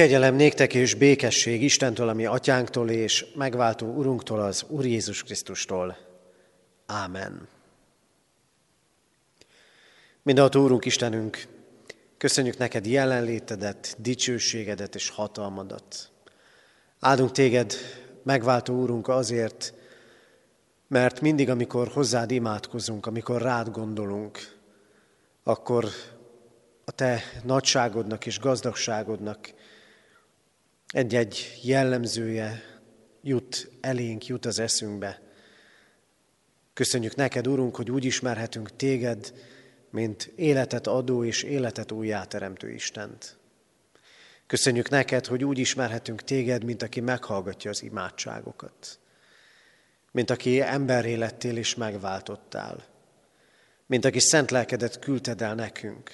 Kegyelem néktek és békesség Istentől, ami atyánktól és megváltó Urunktól, az Úr Jézus Krisztustól. Ámen. Mindenható Úrunk Istenünk, köszönjük neked jelenlétedet, dicsőségedet és hatalmadat. Áldunk téged, megváltó Úrunk azért, mert mindig, amikor hozzád imádkozunk, amikor rád gondolunk, akkor a te nagyságodnak és gazdagságodnak egy-egy jellemzője jut elénk, jut az eszünkbe. Köszönjük neked, Urunk, hogy úgy ismerhetünk téged, mint életet adó és életet újjáteremtő Istent. Köszönjük neked, hogy úgy ismerhetünk téged, mint aki meghallgatja az imádságokat. Mint aki emberré lettél és megváltottál. Mint aki szent lelkedet küldted el nekünk,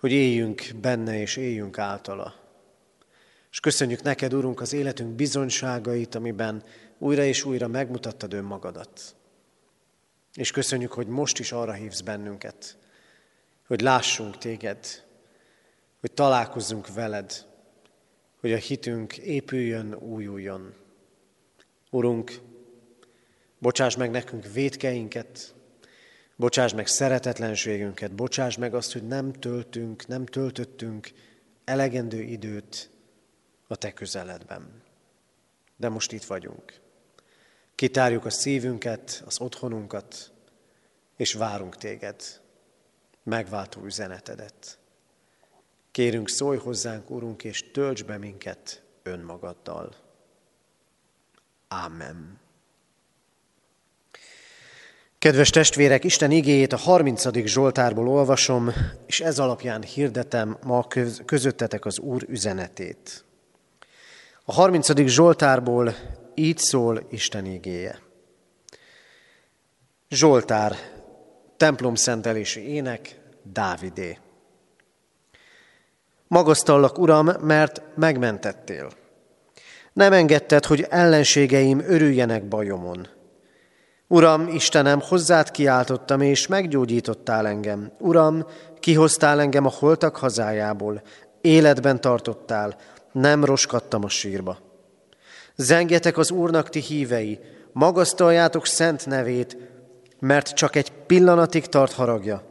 hogy éljünk benne és éljünk általa. És köszönjük neked, Urunk, az életünk bizonyságait, amiben újra és újra megmutattad önmagadat. És köszönjük, hogy most is arra hívsz bennünket, hogy lássunk téged, hogy találkozzunk veled, hogy a hitünk épüljön, újuljon. Urunk, bocsáss meg nekünk védkeinket, bocsáss meg szeretetlenségünket, bocsáss meg azt, hogy nem töltünk, nem töltöttünk elegendő időt a te közeledben. De most itt vagyunk. Kitárjuk a szívünket, az otthonunkat, és várunk téged, megváltó üzenetedet. Kérünk, szólj hozzánk, Urunk, és tölts be minket önmagaddal. Amen. Kedves testvérek, Isten igéjét a 30. Zsoltárból olvasom, és ez alapján hirdetem ma közöttetek az Úr üzenetét. A 30. Zsoltárból így szól Isten igéje. Zsoltár, templom szentelési ének, Dávidé. Magasztallak, Uram, mert megmentettél. Nem engedted, hogy ellenségeim örüljenek bajomon. Uram, Istenem, hozzád kiáltottam, és meggyógyítottál engem. Uram, kihoztál engem a holtak hazájából, életben tartottál, nem roskadtam a sírba. Zengjetek az Úrnak ti hívei, magasztaljátok szent nevét, mert csak egy pillanatig tart haragja,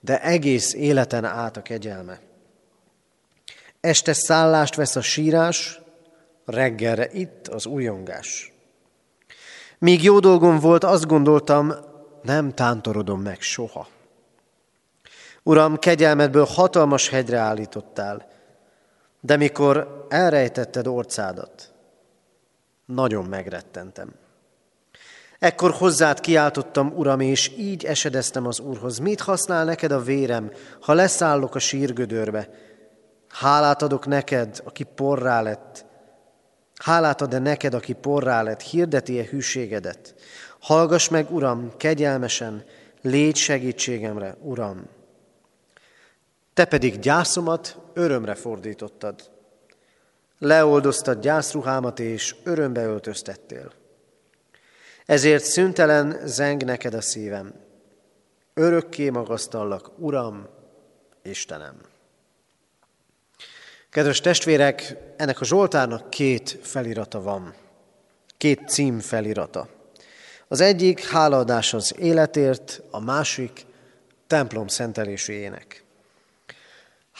de egész életen át a kegyelme. Este szállást vesz a sírás, reggelre itt az újongás. Míg jó dolgom volt, azt gondoltam, nem tántorodom meg soha. Uram, kegyelmedből hatalmas hegyre állítottál, de mikor elrejtetted orcádat, nagyon megrettentem. Ekkor hozzád kiáltottam, Uram, és így esedeztem az Úrhoz. Mit használ neked a vérem, ha leszállok a sírgödörbe? Hálát adok neked, aki porrá lett. Hálát ad-e neked, aki porrá lett, hirdeti-e hűségedet? Hallgass meg, Uram, kegyelmesen, légy segítségemre, Uram. Te pedig gyászomat örömre fordítottad. Leoldoztad gyászruhámat, és örömbe öltöztettél. Ezért szüntelen zeng neked a szívem. Örökké magasztallak, Uram, Istenem. Kedves testvérek, ennek a Zsoltárnak két felirata van. Két cím felirata. Az egyik hálaadás az életért, a másik templom szentelési ének.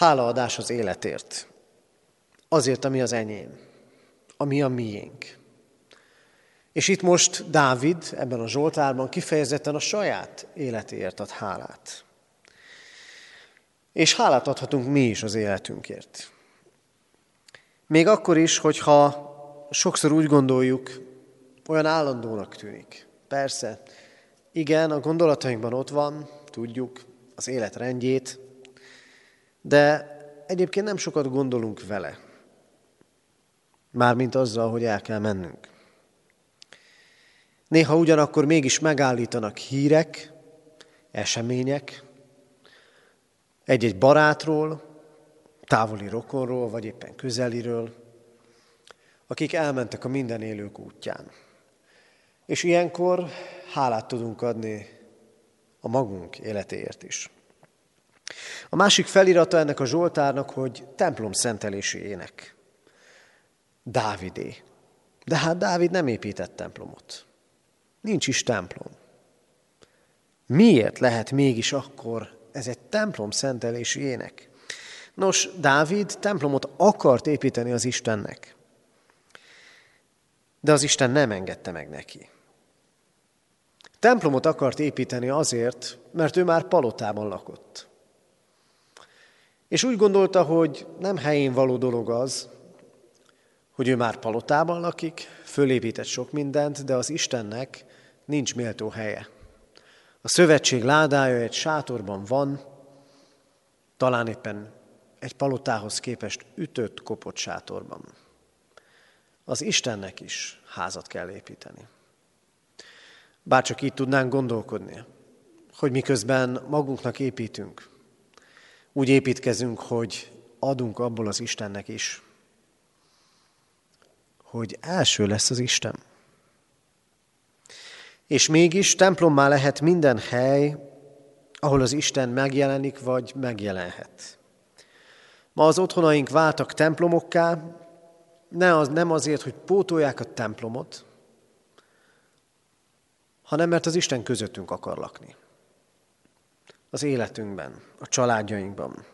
Hálaadás az életért. Azért, ami az enyém, ami a miénk. És itt most Dávid ebben a Zsoltárban kifejezetten a saját életéért ad hálát. És hálát adhatunk mi is az életünkért. Még akkor is, hogyha sokszor úgy gondoljuk, olyan állandónak tűnik. Persze, igen, a gondolatainkban ott van, tudjuk az élet rendjét, de egyébként nem sokat gondolunk vele. Mármint azzal, hogy el kell mennünk. Néha ugyanakkor mégis megállítanak hírek, események, egy-egy barátról, távoli rokonról, vagy éppen közeliről, akik elmentek a minden élők útján. És ilyenkor hálát tudunk adni a magunk életéért is. A másik felirata ennek a Zsoltárnak, hogy templom szentelési ének. Dávidé. De hát Dávid nem épített templomot. Nincs is templom. Miért lehet mégis akkor ez egy templom szentelési ének? Nos, Dávid templomot akart építeni az Istennek. De az Isten nem engedte meg neki. Templomot akart építeni azért, mert ő már palotában lakott. És úgy gondolta, hogy nem helyén való dolog az, hogy ő már palotában lakik, fölépített sok mindent, de az Istennek nincs méltó helye. A szövetség ládája egy sátorban van, talán éppen egy palotához képest ütött, kopott sátorban. Az Istennek is házat kell építeni. Bárcsak így tudnánk gondolkodni, hogy miközben magunknak építünk, úgy építkezünk, hogy adunk abból az Istennek is, hogy első lesz az Isten. És mégis templommá lehet minden hely, ahol az Isten megjelenik, vagy megjelenhet. Ma az otthonaink váltak templomokká, ne az, nem azért, hogy pótolják a templomot, hanem mert az Isten közöttünk akar lakni. Az életünkben, a családjainkban.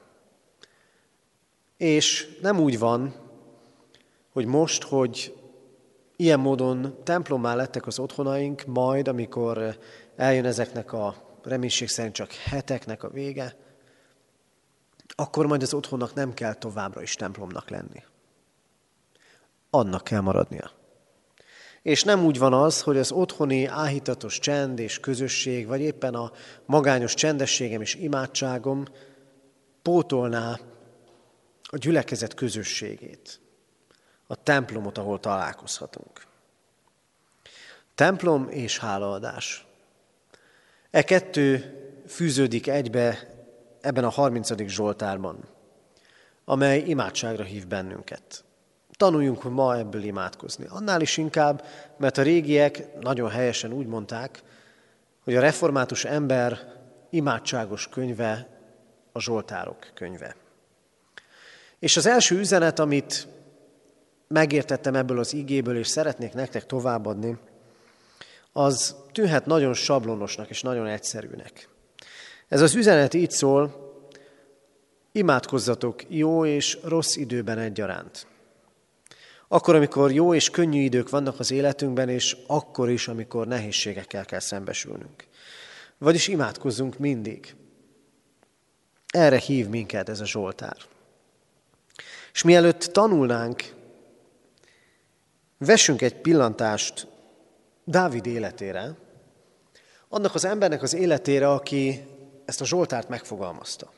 És nem úgy van, hogy most, hogy ilyen módon templommá lettek az otthonaink, majd, amikor eljön ezeknek a reménység szerint csak heteknek a vége, akkor majd az otthonnak nem kell továbbra is templomnak lenni. Annak kell maradnia. És nem úgy van az, hogy az otthoni áhítatos csend és közösség, vagy éppen a magányos csendességem és imádságom pótolná a gyülekezet közösségét, a templomot, ahol találkozhatunk. Templom és hálaadás. E kettő fűződik egybe ebben a 30. Zsoltárban, amely imádságra hív bennünket. Tanuljunk ma ebből imádkozni. Annál is inkább, mert a régiek nagyon helyesen úgy mondták, hogy a református ember imádságos könyve a Zsoltárok könyve. És az első üzenet, amit megértettem ebből az igéből, és szeretnék nektek továbbadni, az tűnhet nagyon sablonosnak és nagyon egyszerűnek. Ez az üzenet így szól, imádkozzatok jó és rossz időben egyaránt. Akkor, amikor jó és könnyű idők vannak az életünkben, és akkor is, amikor nehézségekkel kell szembesülnünk. Vagyis imádkozzunk mindig. Erre hív minket ez a Zsoltár. És mielőtt tanulnánk, vessünk egy pillantást Dávid életére, annak az embernek az életére, aki ezt a Zsoltárt megfogalmazta.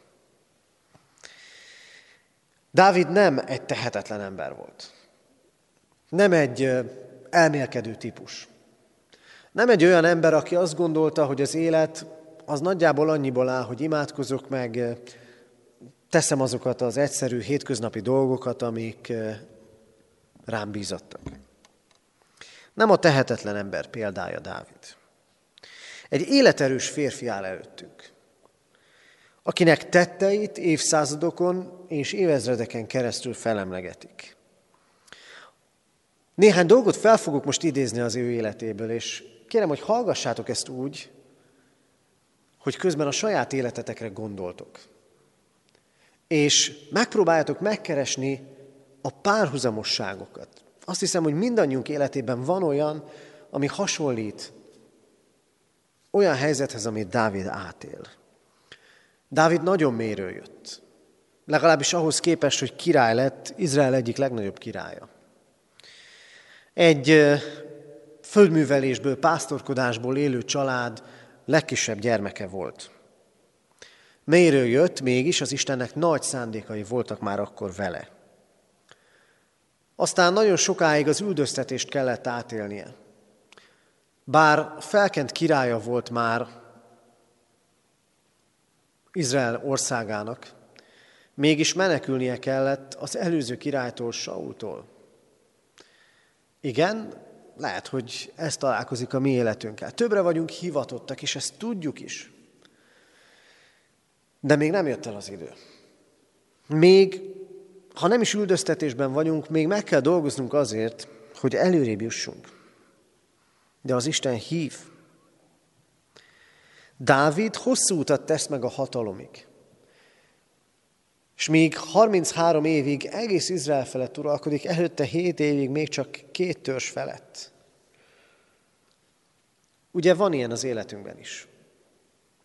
Dávid nem egy tehetetlen ember volt. Nem egy elmélkedő típus. Nem egy olyan ember, aki azt gondolta, hogy az élet az nagyjából annyiból áll, hogy imádkozok meg, teszem azokat az egyszerű hétköznapi dolgokat, amik rám bízottak. Nem a tehetetlen ember példája Dávid. Egy életerős férfi áll előttünk, akinek tetteit évszázadokon és évezredeken keresztül felemlegetik. Néhány dolgot fel fogok most idézni az ő életéből, és kérem, hogy hallgassátok ezt úgy, hogy közben a saját életetekre gondoltok. És megpróbáljátok megkeresni a párhuzamosságokat. Azt hiszem, hogy mindannyiunk életében van olyan, ami hasonlít olyan helyzethez, amit Dávid átél. Dávid nagyon méről. Legalábbis ahhoz képest, hogy király lett, Izrael egyik legnagyobb királya. Egy földművelésből, pásztorkodásból élő család legkisebb gyermeke volt. Méről jött, mégis az Istennek nagy szándékai voltak már akkor vele. Aztán nagyon sokáig az üldöztetést kellett átélnie. Bár felkent királya volt már Izrael országának, mégis menekülnie kellett az előző királytól, Saultól. Igen, lehet, hogy ez találkozik a mi életünkkel. Többre vagyunk hivatottak, és ezt tudjuk is. De még nem jött el az idő. Még, ha nem is üldöztetésben vagyunk, még meg kell dolgoznunk azért, hogy előrébb jussunk. De az Isten hív. Dávid hosszú utat tesz meg a hatalomig. És míg 33 évig egész Izrael felett uralkodik, előtte 7 évig még csak két törzs felett. Ugye van ilyen az életünkben is.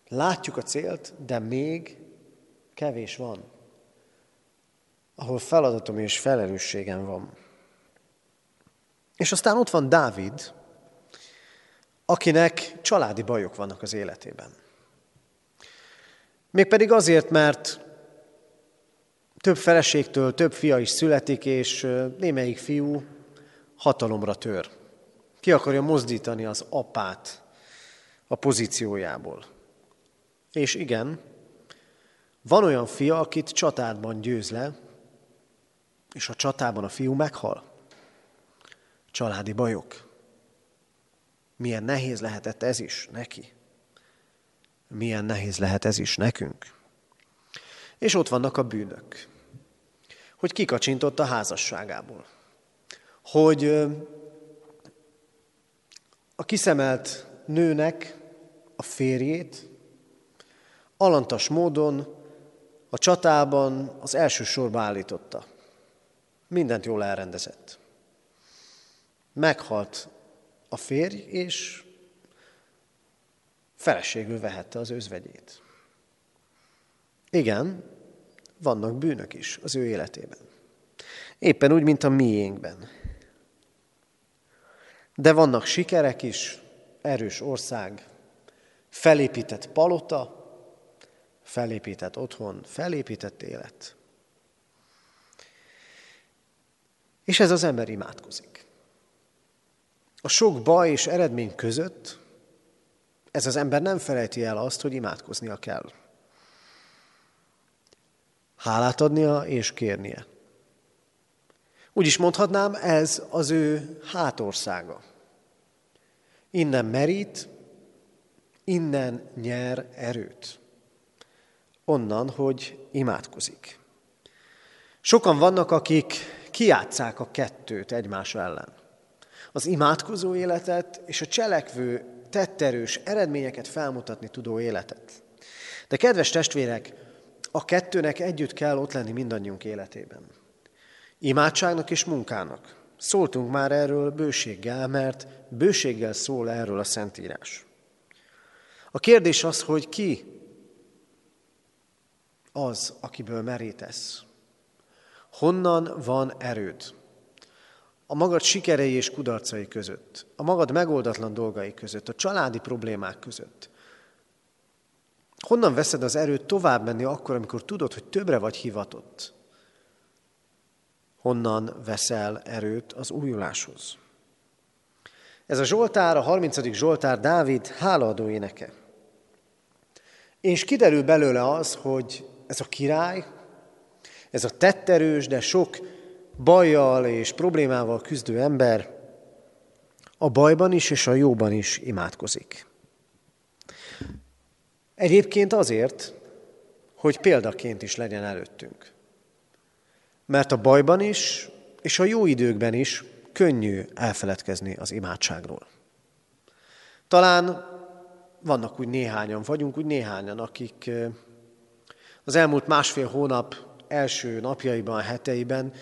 Látjuk a célt, de még kevés van, ahol feladatom és felelősségem van. És aztán ott van Dávid, akinek családi bajok vannak az életében. Mégpedig azért, mert több feleségtől több fia is születik, és némelyik fiú hatalomra tör. Ki akarja mozdítani az apát a pozíciójából. És igen, van olyan fia, akit csatádban győz le, és a csatában a fiú meghal. Családi bajok. Milyen nehéz lehetett ez is neki. Milyen nehéz lehet ez is nekünk. És ott vannak a bűnök. Hogy kikacsintott a házasságából. Hogy a kiszemelt nőnek a férjét alantas módon a csatában az első sorba állította. Mindent jól elrendezett. Meghalt a férj, és feleségül vehette az özvegyét. Igen, vannak bűnök is az ő életében. Éppen úgy, mint a miénkben. De vannak sikerek is, erős ország, felépített palota, felépített otthon, felépített élet. És ez az ember imádkozik. A sok baj és eredmény között ez az ember nem felejti el azt, hogy imádkoznia kell. Hálát adnia és kérnie. Úgy is mondhatnám, ez az ő hátországa. Innen merít, innen nyer erőt. Onnan, hogy imádkozik. Sokan vannak, akik kiátszák a kettőt egymás ellen. Az imádkozó életet és a cselekvő, tetterős, eredményeket felmutatni tudó életet. De kedves testvérek, a kettőnek együtt kell ott lenni mindannyiunk életében. Imádságnak és munkának. Szóltunk már erről bőséggel, mert bőséggel szól erről a Szentírás. A kérdés az, hogy ki az, akiből merítesz. Honnan van erőd? A magad sikerei és kudarcai között, a magad megoldatlan dolgai között, a családi problémák között. Honnan veszed az erőt tovább menni akkor, amikor tudod, hogy többre vagy hivatott? Honnan veszel erőt az újuláshoz? Ez a Zsoltár, a 30. Zsoltár Dávid hálaadó éneke. És kiderül belőle az, hogy ez a király, ez a tetterős, de sok bajjal és problémával küzdő ember a bajban is és a jóban is imádkozik. Egyébként azért, hogy példaként is legyen előttünk. Mert a bajban is és a jó időkben is könnyű elfeledkezni az imádságról. Talán vannak úgy néhányan, vagyunk úgy néhányan, akik az elmúlt másfél hónap első napjaiban, heteiben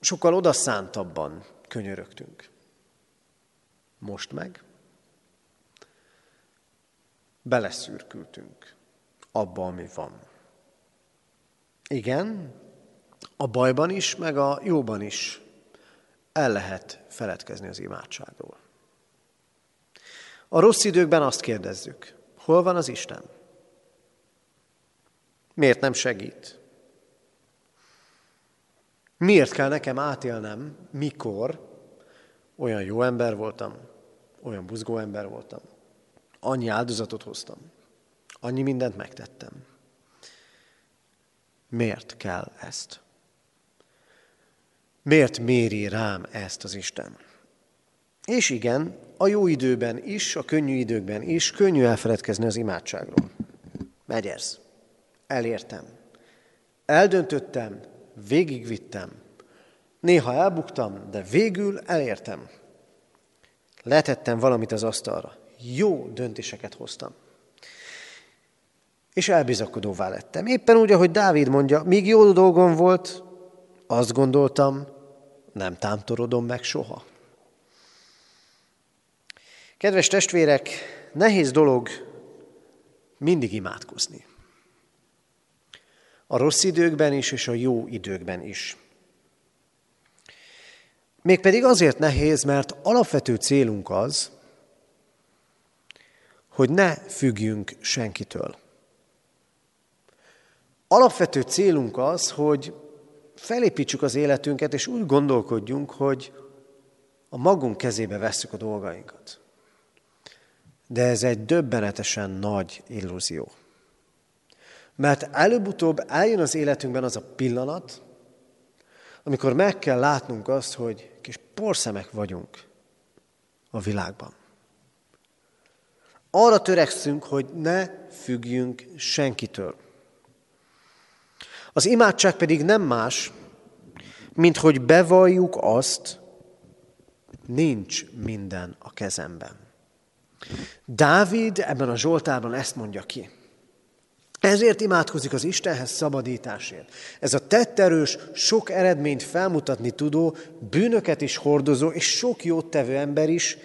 sokkal odaszántabban könyörögtünk. Most meg beleszürkültünk abba, ami van. Igen, a bajban is, meg a jóban is el lehet feledkezni az imádságról. A rossz időkben azt kérdezzük, hol van az Isten? Miért nem segít? Miért kell nekem átélnem, mikor olyan jó ember voltam, olyan buzgó ember voltam, annyi áldozatot hoztam, annyi mindent megtettem. Miért kell ezt? Miért méri rám ezt az Isten? És igen, a jó időben is, a könnyű időkben is könnyű elfeledkezni az imádságról. Megy ez. elértem. Eldöntöttem, végigvittem. Néha elbuktam, de végül elértem. Letettem valamit az asztalra. Jó döntéseket hoztam. És elbizakodóvá lettem. Éppen úgy, ahogy Dávid mondja, míg jó dolgom volt, azt gondoltam, nem támtorodom meg soha. Kedves testvérek, nehéz dolog mindig imádkozni. A rossz időkben is, és a jó időkben is. Mégpedig azért nehéz, mert alapvető célunk az, hogy ne függjünk senkitől. Alapvető célunk az, hogy felépítsük az életünket, és úgy gondolkodjunk, hogy a magunk kezébe vesszük a dolgainkat. De ez egy döbbenetesen nagy illúzió. Mert előbb-utóbb eljön az életünkben az a pillanat, amikor meg kell látnunk azt, hogy kis porszemek vagyunk a világban. Arra törekszünk, hogy ne függjünk senkitől. Az imádság pedig nem más, mint hogy bevalljuk azt, nincs minden a kezemben. Dávid ebben a Zsoltárban ezt mondja ki. Ezért imádkozik az Istenhez szabadításért. Ez a tetterős, sok eredményt felmutatni tudó, bűnöket is hordozó és sok jót tevő ember is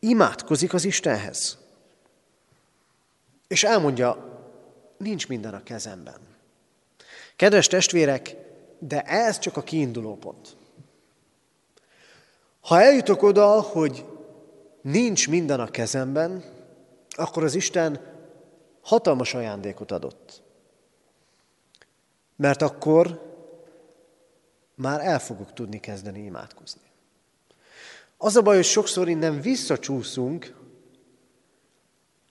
imádkozik az Istenhez. És elmondja, nincs minden a kezemben. Kedves testvérek, de ez csak a kiinduló pont. Ha eljutok oda, hogy nincs minden a kezemben, akkor az Isten hatalmas ajándékot adott. Mert akkor már el fogok tudni kezdeni imádkozni. Az a baj, hogy sokszor innen visszacsúszunk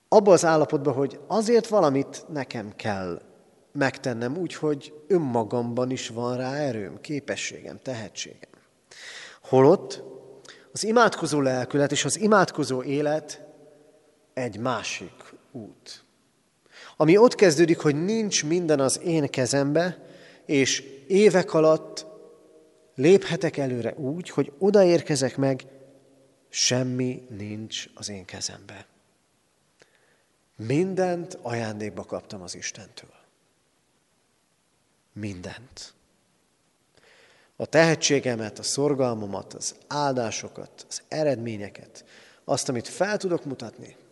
abba az állapotba, hogy azért valamit nekem kell megtennem úgy, hogy önmagamban is van rá erőm, képességem, tehetségem. Holott az imádkozó lelkület és az imádkozó élet egy másik út ami ott kezdődik, hogy nincs minden az én kezembe, és évek alatt léphetek előre úgy, hogy odaérkezek meg, semmi nincs az én kezembe. Mindent ajándékba kaptam az Istentől. Mindent. A tehetségemet, a szorgalmamat, az áldásokat, az eredményeket, azt, amit fel tudok mutatni –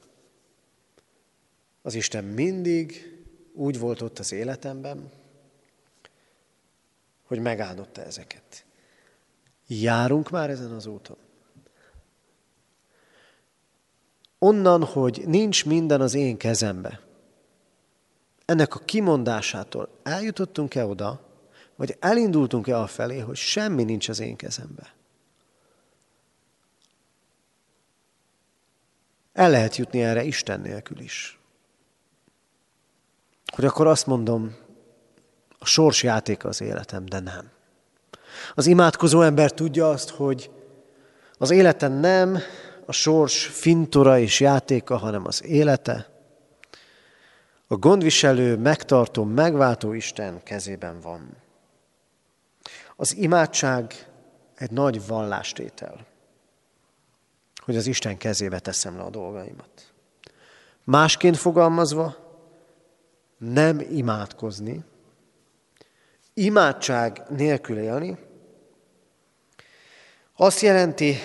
az Isten mindig úgy volt ott az életemben, hogy megáldotta ezeket. Járunk már ezen az úton. Onnan, hogy nincs minden az én kezembe, ennek a kimondásától eljutottunk-e oda, vagy elindultunk-e a felé, hogy semmi nincs az én kezembe. El lehet jutni erre Isten nélkül is hogy akkor azt mondom, a sors játéka az életem, de nem. Az imádkozó ember tudja azt, hogy az élete nem a sors fintora és játéka, hanem az élete. A gondviselő, megtartó, megváltó Isten kezében van. Az imádság egy nagy vallástétel, hogy az Isten kezébe teszem le a dolgaimat. Másként fogalmazva, nem imádkozni, imádság nélkül élni, azt jelenti,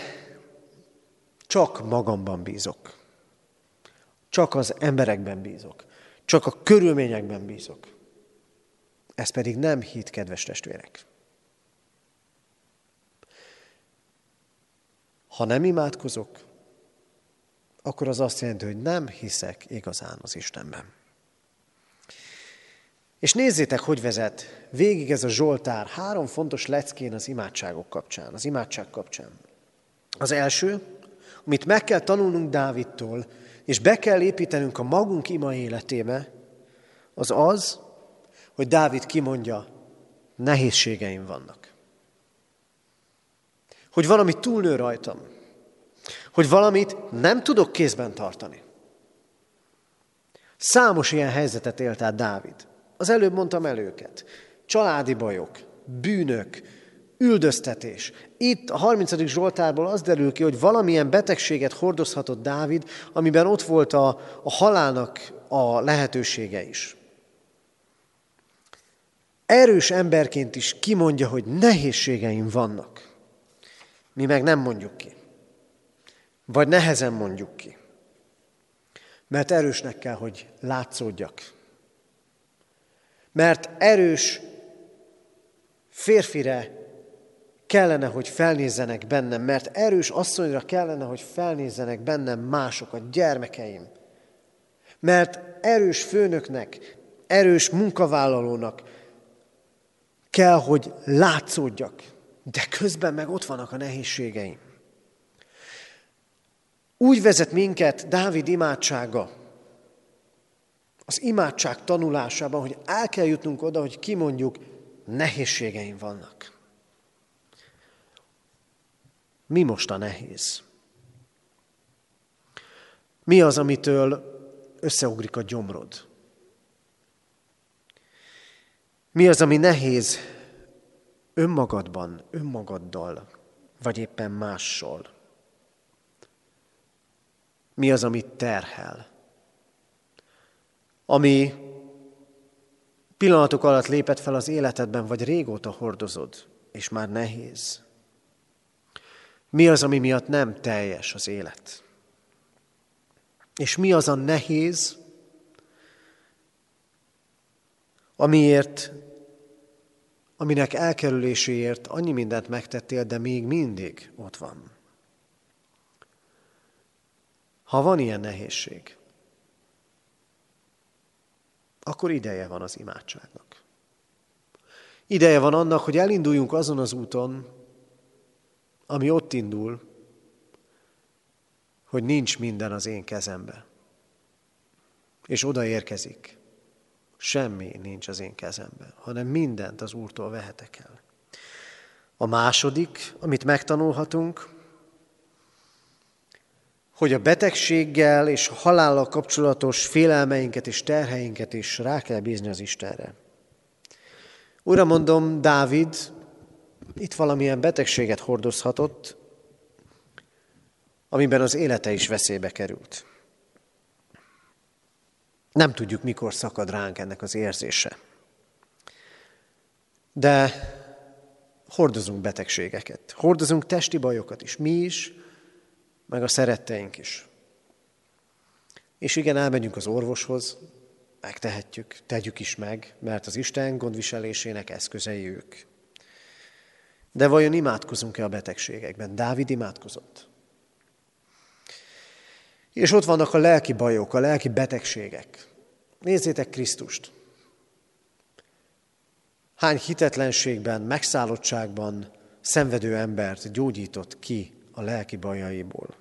csak magamban bízok. Csak az emberekben bízok. Csak a körülményekben bízok. Ez pedig nem hit, kedves testvérek. Ha nem imádkozok, akkor az azt jelenti, hogy nem hiszek igazán az Istenben. És nézzétek, hogy vezet végig ez a Zsoltár három fontos leckén az imádságok kapcsán, az imádság kapcsán. Az első, amit meg kell tanulnunk Dávidtól, és be kell építenünk a magunk ima életébe, az az, hogy Dávid kimondja, nehézségeim vannak. Hogy valami túlnő rajtam. Hogy valamit nem tudok kézben tartani. Számos ilyen helyzetet élt át Dávid. Az előbb mondtam el. Családi bajok, bűnök, üldöztetés. Itt a 30. Zsoltárból az derül ki, hogy valamilyen betegséget hordozhatott Dávid, amiben ott volt a, a halálnak a lehetősége is. Erős emberként is kimondja, hogy nehézségeim vannak. Mi meg nem mondjuk ki. Vagy nehezen mondjuk ki. Mert erősnek kell, hogy látszódjak. Mert erős férfire kellene, hogy felnézzenek bennem, mert erős asszonyra kellene, hogy felnézzenek bennem mások, a gyermekeim. Mert erős főnöknek, erős munkavállalónak kell, hogy látszódjak, de közben meg ott vannak a nehézségeim. Úgy vezet minket Dávid imádsága, az imádság tanulásában, hogy el kell jutnunk oda, hogy kimondjuk, nehézségeim vannak. Mi most a nehéz? Mi az, amitől összeugrik a gyomrod? Mi az, ami nehéz önmagadban, önmagaddal, vagy éppen mással? Mi az, amit terhel? Ami pillanatok alatt lépett fel az életedben, vagy régóta hordozod, és már nehéz? Mi az, ami miatt nem teljes az élet? És mi az a nehéz, amiért, aminek elkerüléséért annyi mindent megtettél, de még mindig ott van. Ha van ilyen nehézség, akkor ideje van az imádságnak. Ideje van annak, hogy elinduljunk azon az úton, ami ott indul, hogy nincs minden az én kezembe. És oda érkezik. Semmi nincs az én kezemben, hanem mindent az Úrtól vehetek el. A második, amit megtanulhatunk, hogy a betegséggel és a halállal kapcsolatos félelmeinket és terheinket is rá kell bízni az Istenre. Ura mondom, Dávid itt valamilyen betegséget hordozhatott, amiben az élete is veszélybe került. Nem tudjuk, mikor szakad ránk ennek az érzése. De hordozunk betegségeket, hordozunk testi bajokat is, mi is, meg a szeretteink is. És igen, elmegyünk az orvoshoz, megtehetjük, tegyük is meg, mert az Isten gondviselésének eszközei ők. De vajon imádkozunk-e a betegségekben? Dávid imádkozott. És ott vannak a lelki bajok, a lelki betegségek. Nézzétek Krisztust. Hány hitetlenségben, megszállottságban szenvedő embert gyógyított ki a lelki bajaiból.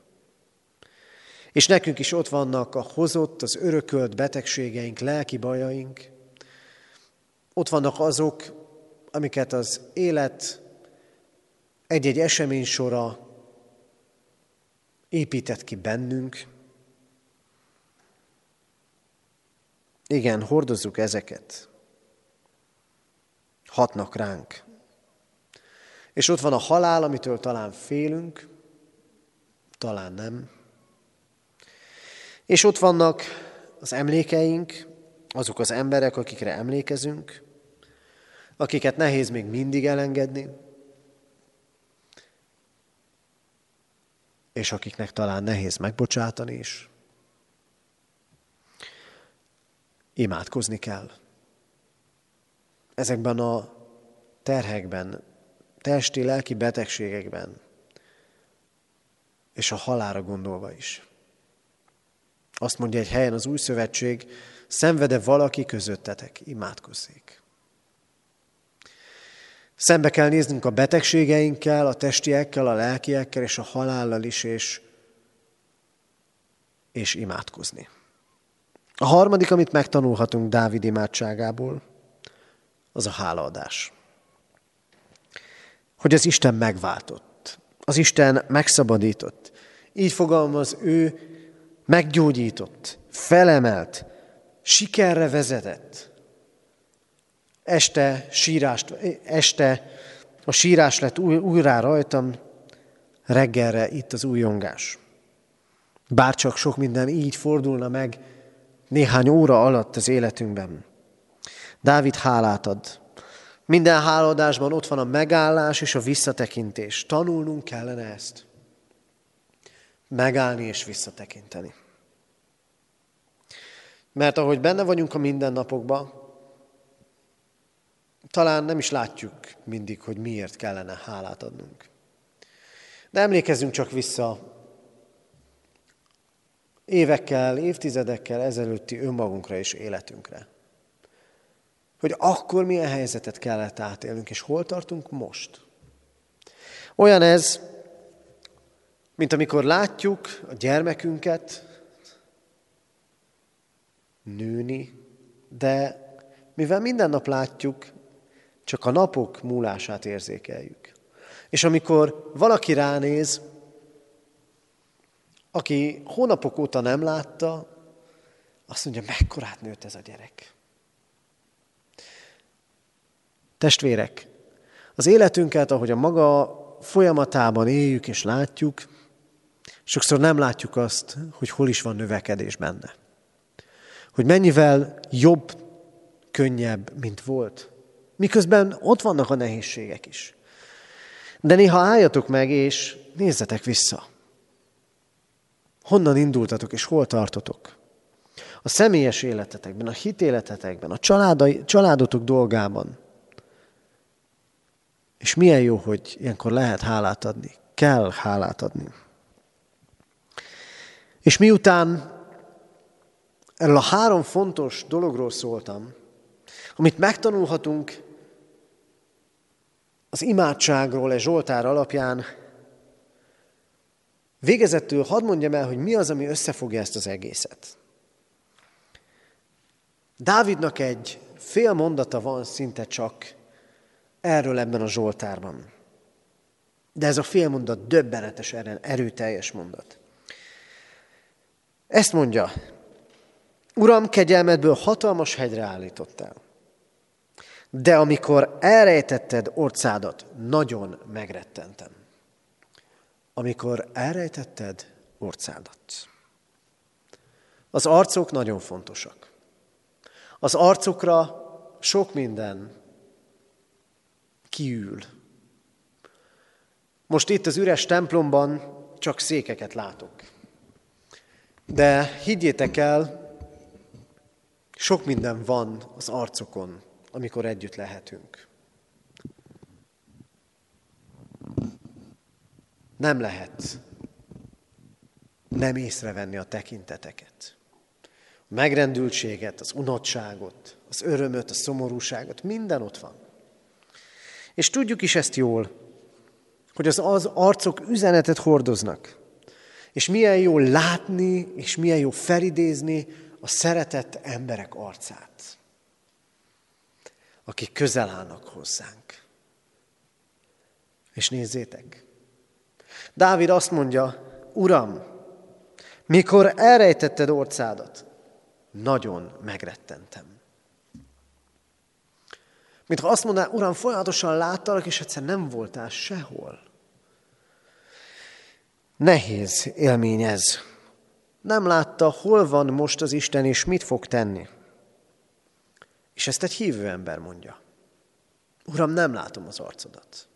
És nekünk is ott vannak a hozott, az örökölt betegségeink, lelki bajaink. Ott vannak azok, amiket az élet egy-egy esemény sora épített ki bennünk. Igen, hordozzuk ezeket. Hatnak ránk. És ott van a halál, amitől talán félünk, talán nem. És ott vannak az emlékeink, azok az emberek, akikre emlékezünk, akiket nehéz még mindig elengedni, és akiknek talán nehéz megbocsátani is. Imádkozni kell. Ezekben a terhekben, testi, lelki betegségekben, és a halára gondolva is. Azt mondja egy helyen az új szövetség, szenvede valaki közöttetek, imádkozzék. Szembe kell néznünk a betegségeinkkel, a testiekkel, a lelkiekkel és a halállal is, és, és imádkozni. A harmadik, amit megtanulhatunk Dávid imádságából, az a hálaadás. Hogy az Isten megváltott, az Isten megszabadított. Így fogalmaz ő, meggyógyított, felemelt, sikerre vezetett. Este, sírást, este a sírás lett új, újra rajtam, reggelre itt az újongás. Bárcsak sok minden így fordulna meg néhány óra alatt az életünkben. Dávid hálát ad. Minden háladásban ott van a megállás és a visszatekintés. Tanulnunk kellene ezt. Megállni és visszatekinteni. Mert ahogy benne vagyunk a mindennapokban, talán nem is látjuk mindig, hogy miért kellene hálát adnunk. De emlékezzünk csak vissza évekkel, évtizedekkel ezelőtti önmagunkra és életünkre. Hogy akkor milyen helyzetet kellett átélnünk, és hol tartunk most. Olyan ez, mint amikor látjuk a gyermekünket nőni, de mivel minden nap látjuk, csak a napok múlását érzékeljük. És amikor valaki ránéz, aki hónapok óta nem látta, azt mondja, mekkorát nőtt ez a gyerek. Testvérek, az életünket, ahogy a maga folyamatában éljük és látjuk, sokszor nem látjuk azt, hogy hol is van növekedés benne. Hogy mennyivel jobb, könnyebb, mint volt. Miközben ott vannak a nehézségek is. De néha álljatok meg, és nézzetek vissza. Honnan indultatok, és hol tartotok? A személyes életetekben, a hitéletetekben, a családai, családotok dolgában. És milyen jó, hogy ilyenkor lehet hálát adni. Kell hálát adni. És miután erről a három fontos dologról szóltam, amit megtanulhatunk az imádságról egy Zsoltár alapján, végezettől hadd mondjam el, hogy mi az, ami összefogja ezt az egészet. Dávidnak egy fél mondata van szinte csak erről ebben a Zsoltárban. De ez a fél mondat döbbenetes, erőteljes mondat. Ezt mondja, Uram, kegyelmedből hatalmas hegyre állítottál. De amikor elrejtetted orcádat, nagyon megrettentem. Amikor elrejtetted orcádat. Az arcok nagyon fontosak. Az arcokra sok minden kiül. Most itt az üres templomban csak székeket látok. De higgyétek el, sok minden van az arcokon, amikor együtt lehetünk. Nem lehet nem észrevenni a tekinteteket. A megrendültséget, az unottságot, az örömöt, a szomorúságot, minden ott van. És tudjuk is ezt jól, hogy az, az arcok üzenetet hordoznak. És milyen jó látni, és milyen jó felidézni a szeretett emberek arcát akik közel állnak hozzánk. És nézzétek, Dávid azt mondja, Uram, mikor elrejtetted orcádat, nagyon megrettentem. Mint ha azt mondaná, Uram, folyamatosan láttalak, és egyszer nem voltál sehol. Nehéz élmény ez. Nem látta, hol van most az Isten, és mit fog tenni. És ezt egy hívő ember mondja. Uram, nem látom az arcodat.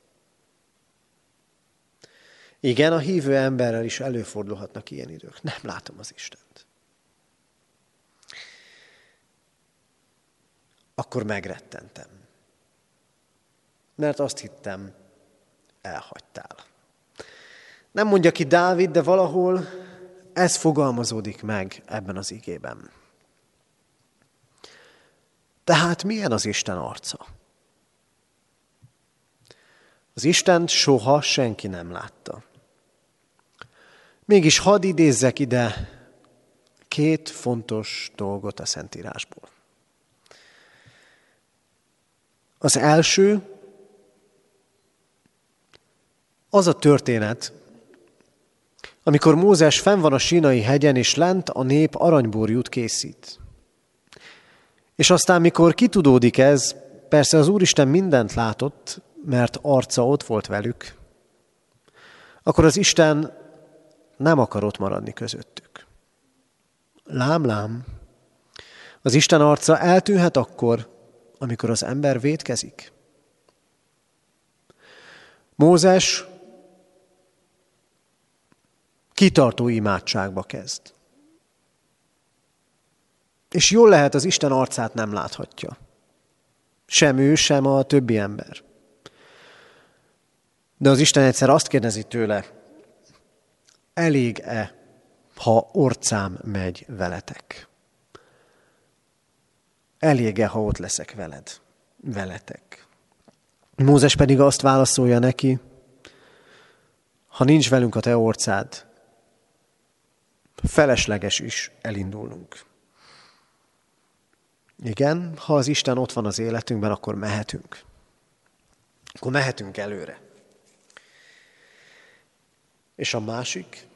Igen, a hívő emberrel is előfordulhatnak ilyen idők. Nem látom az Istent. Akkor megrettentem. Mert azt hittem, elhagytál. Nem mondja ki Dávid, de valahol ez fogalmazódik meg ebben az igében. Tehát milyen az Isten arca? Az Isten soha senki nem látta. Mégis hadd idézzek ide két fontos dolgot a Szentírásból. Az első, az a történet, amikor Mózes fenn van a sínai hegyen, és lent a nép aranyborjút készít. És aztán, mikor kitudódik ez, persze az Úristen mindent látott, mert arca ott volt velük, akkor az Isten nem akar ott maradni közöttük. Lám, lám, az Isten arca eltűnhet akkor, amikor az ember vétkezik. Mózes kitartó imádságba kezd. És jól lehet, az Isten arcát nem láthatja. Sem ő, sem a többi ember. De az Isten egyszer azt kérdezi tőle, elég-e, ha orcám megy veletek? Elég-e, ha ott leszek veled, veletek? Mózes pedig azt válaszolja neki, ha nincs velünk a te orcád, felesleges is elindulnunk. Igen, ha az Isten ott van az életünkben, akkor mehetünk. Akkor mehetünk előre. És a másik,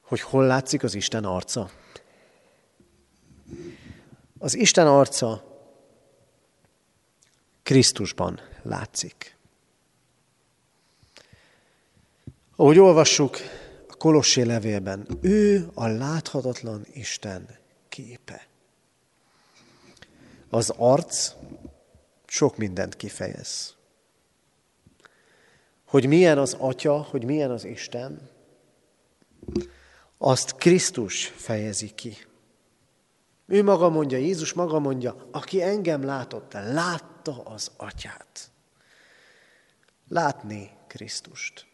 hogy hol látszik az Isten arca. Az Isten arca Krisztusban látszik. Ahogy olvassuk Kolossé levélben, ő a láthatatlan Isten képe. Az arc sok mindent kifejez. Hogy milyen az Atya, hogy milyen az Isten, azt Krisztus fejezi ki. Ő maga mondja, Jézus maga mondja, aki engem látott, látta az Atyát. Látni Krisztust.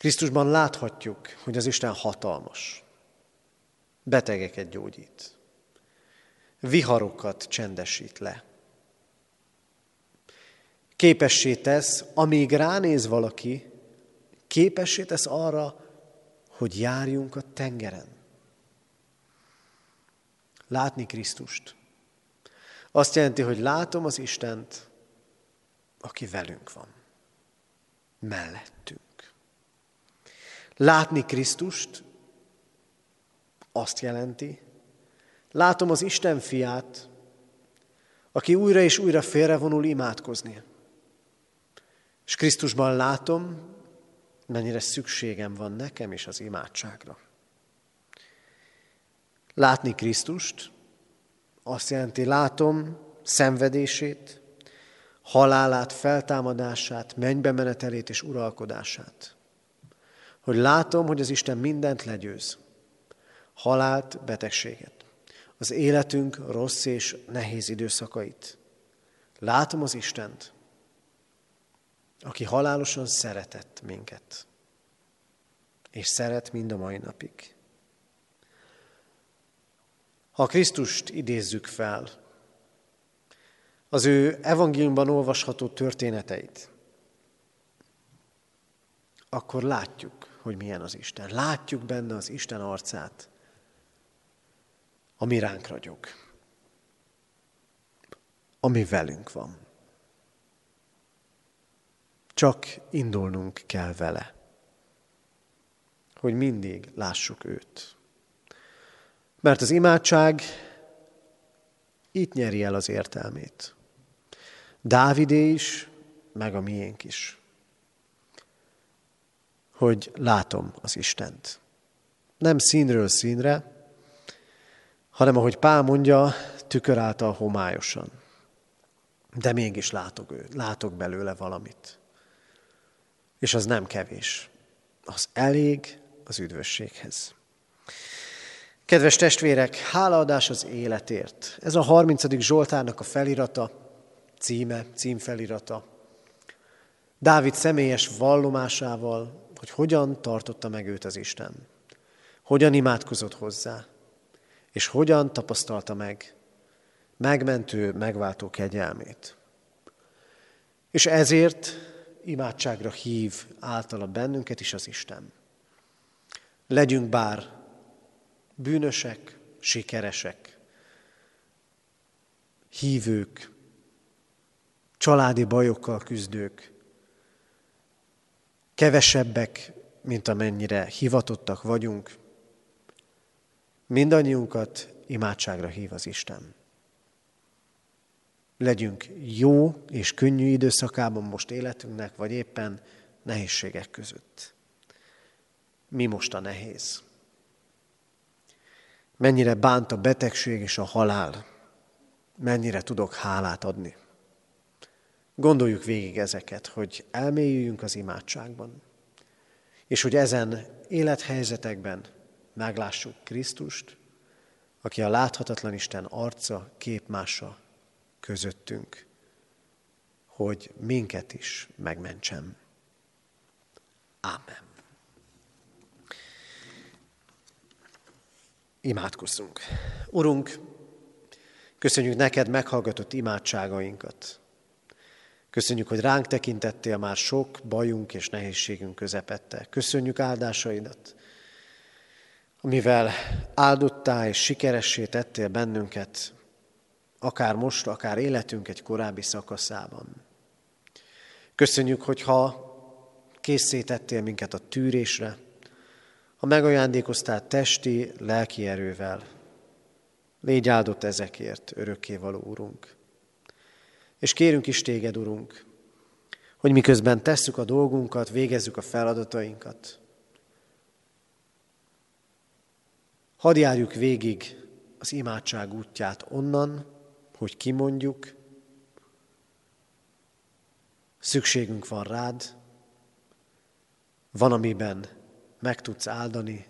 Krisztusban láthatjuk, hogy az Isten hatalmas. Betegeket gyógyít. Viharokat csendesít le. Képessé tesz, amíg ránéz valaki, képessé tesz arra, hogy járjunk a tengeren. Látni Krisztust. Azt jelenti, hogy látom az Istent, aki velünk van. Mellettünk. Látni Krisztust azt jelenti, látom az Isten fiát, aki újra és újra félrevonul imádkozni. És Krisztusban látom, mennyire szükségem van nekem is az imádságra. Látni Krisztust azt jelenti, látom szenvedését, halálát, feltámadását, mennybe menetelét és uralkodását hogy látom, hogy az Isten mindent legyőz. Halált, betegséget. Az életünk rossz és nehéz időszakait. Látom az Istent, aki halálosan szeretett minket. És szeret mind a mai napig. Ha Krisztust idézzük fel, az ő evangéliumban olvasható történeteit, akkor látjuk, hogy milyen az Isten. Látjuk benne az Isten arcát, ami ránk ragyog, ami velünk van. Csak indulnunk kell vele, hogy mindig lássuk őt. Mert az imádság itt nyeri el az értelmét. Dávidé is, meg a miénk is hogy látom az Istent. Nem színről színre, hanem ahogy Pál mondja, tükör által homályosan. De mégis látok, ő, látok belőle valamit. És az nem kevés. Az elég az üdvösséghez. Kedves testvérek, hálaadás az életért. Ez a 30. Zsoltárnak a felirata, címe, címfelirata. Dávid személyes vallomásával, hogy hogyan tartotta meg őt az Isten, hogyan imádkozott hozzá, és hogyan tapasztalta meg megmentő, megváltó kegyelmét. És ezért imádságra hív általa bennünket is az Isten. Legyünk bár bűnösek, sikeresek, hívők, családi bajokkal küzdők, kevesebbek, mint amennyire hivatottak vagyunk, Mindannyiunkat imádságra hív az Isten. Legyünk jó és könnyű időszakában most életünknek, vagy éppen nehézségek között. Mi most a nehéz? Mennyire bánt a betegség és a halál? Mennyire tudok hálát adni? Gondoljuk végig ezeket, hogy elmélyüljünk az imádságban, és hogy ezen élethelyzetekben meglássuk Krisztust, aki a láthatatlan Isten arca, képmása közöttünk, hogy minket is megmentsem. Ámen. Imádkozzunk. Urunk, köszönjük neked meghallgatott imádságainkat. Köszönjük, hogy ránk tekintettél már sok bajunk és nehézségünk közepette. Köszönjük áldásaidat, amivel áldottál és sikeressé tettél bennünket, akár most, akár életünk egy korábbi szakaszában. Köszönjük, hogyha készítettél minket a tűrésre, ha megajándékoztál testi, lelki erővel. Légy áldott ezekért, való Urunk. És kérünk is téged, Urunk, hogy miközben tesszük a dolgunkat, végezzük a feladatainkat, hadd járjuk végig az imádság útját onnan, hogy kimondjuk, szükségünk van rád, van, amiben meg tudsz áldani.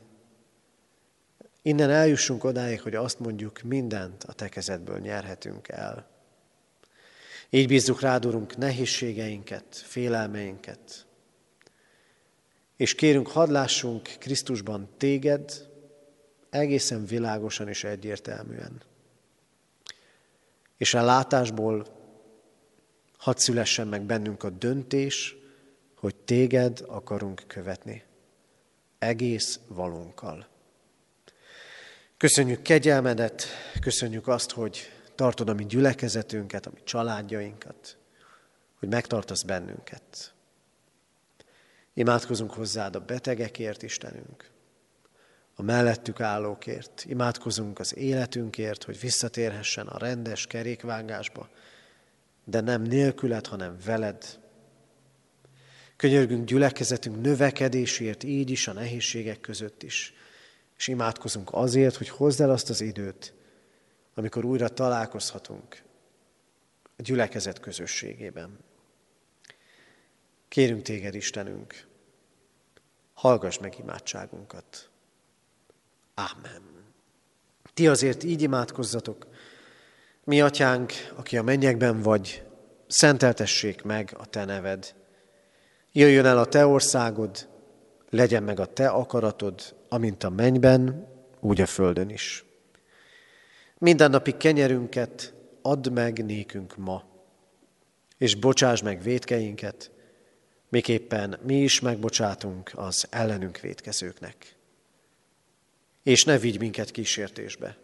Innen eljussunk odáig, hogy azt mondjuk, mindent a te kezedből nyerhetünk el. Így bízzuk rád, Urunk, nehézségeinket, félelmeinket, és kérünk, hadd lássunk Krisztusban téged egészen világosan és egyértelműen. És a látásból hadd szülessen meg bennünk a döntés, hogy téged akarunk követni egész valunkkal. Köszönjük kegyelmedet, köszönjük azt, hogy tartod a mi gyülekezetünket, a mi családjainkat, hogy megtartasz bennünket. Imádkozunk hozzád a betegekért, Istenünk, a mellettük állókért. Imádkozunk az életünkért, hogy visszatérhessen a rendes kerékvágásba, de nem nélküled, hanem veled, Könyörgünk gyülekezetünk növekedésért, így is a nehézségek között is. És imádkozunk azért, hogy hozd el azt az időt, amikor újra találkozhatunk a gyülekezet közösségében. Kérünk téged, Istenünk, hallgass meg imádságunkat. Ámen. Ti azért így imádkozzatok, mi atyánk, aki a mennyekben vagy, szenteltessék meg a te neved. Jöjjön el a te országod, legyen meg a te akaratod, amint a mennyben, úgy a földön is. Mindennapi kenyerünket add meg nékünk ma, és bocsáss meg védkeinket, miképpen mi is megbocsátunk az ellenünk védkezőknek. És ne vigy minket kísértésbe,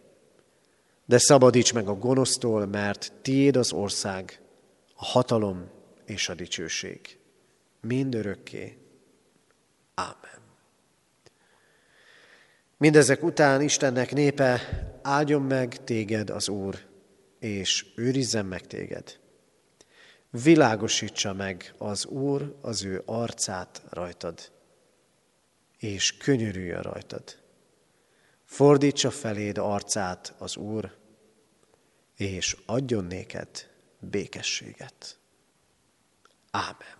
de szabadíts meg a gonosztól, mert tiéd az ország, a hatalom és a dicsőség mindörökké. Ámen. Mindezek után Istennek népe, áldjon meg téged az Úr, és őrizzen meg téged. Világosítsa meg az Úr az ő arcát rajtad, és könyörüljön rajtad. Fordítsa feléd arcát az Úr, és adjon néked békességet. Ámen.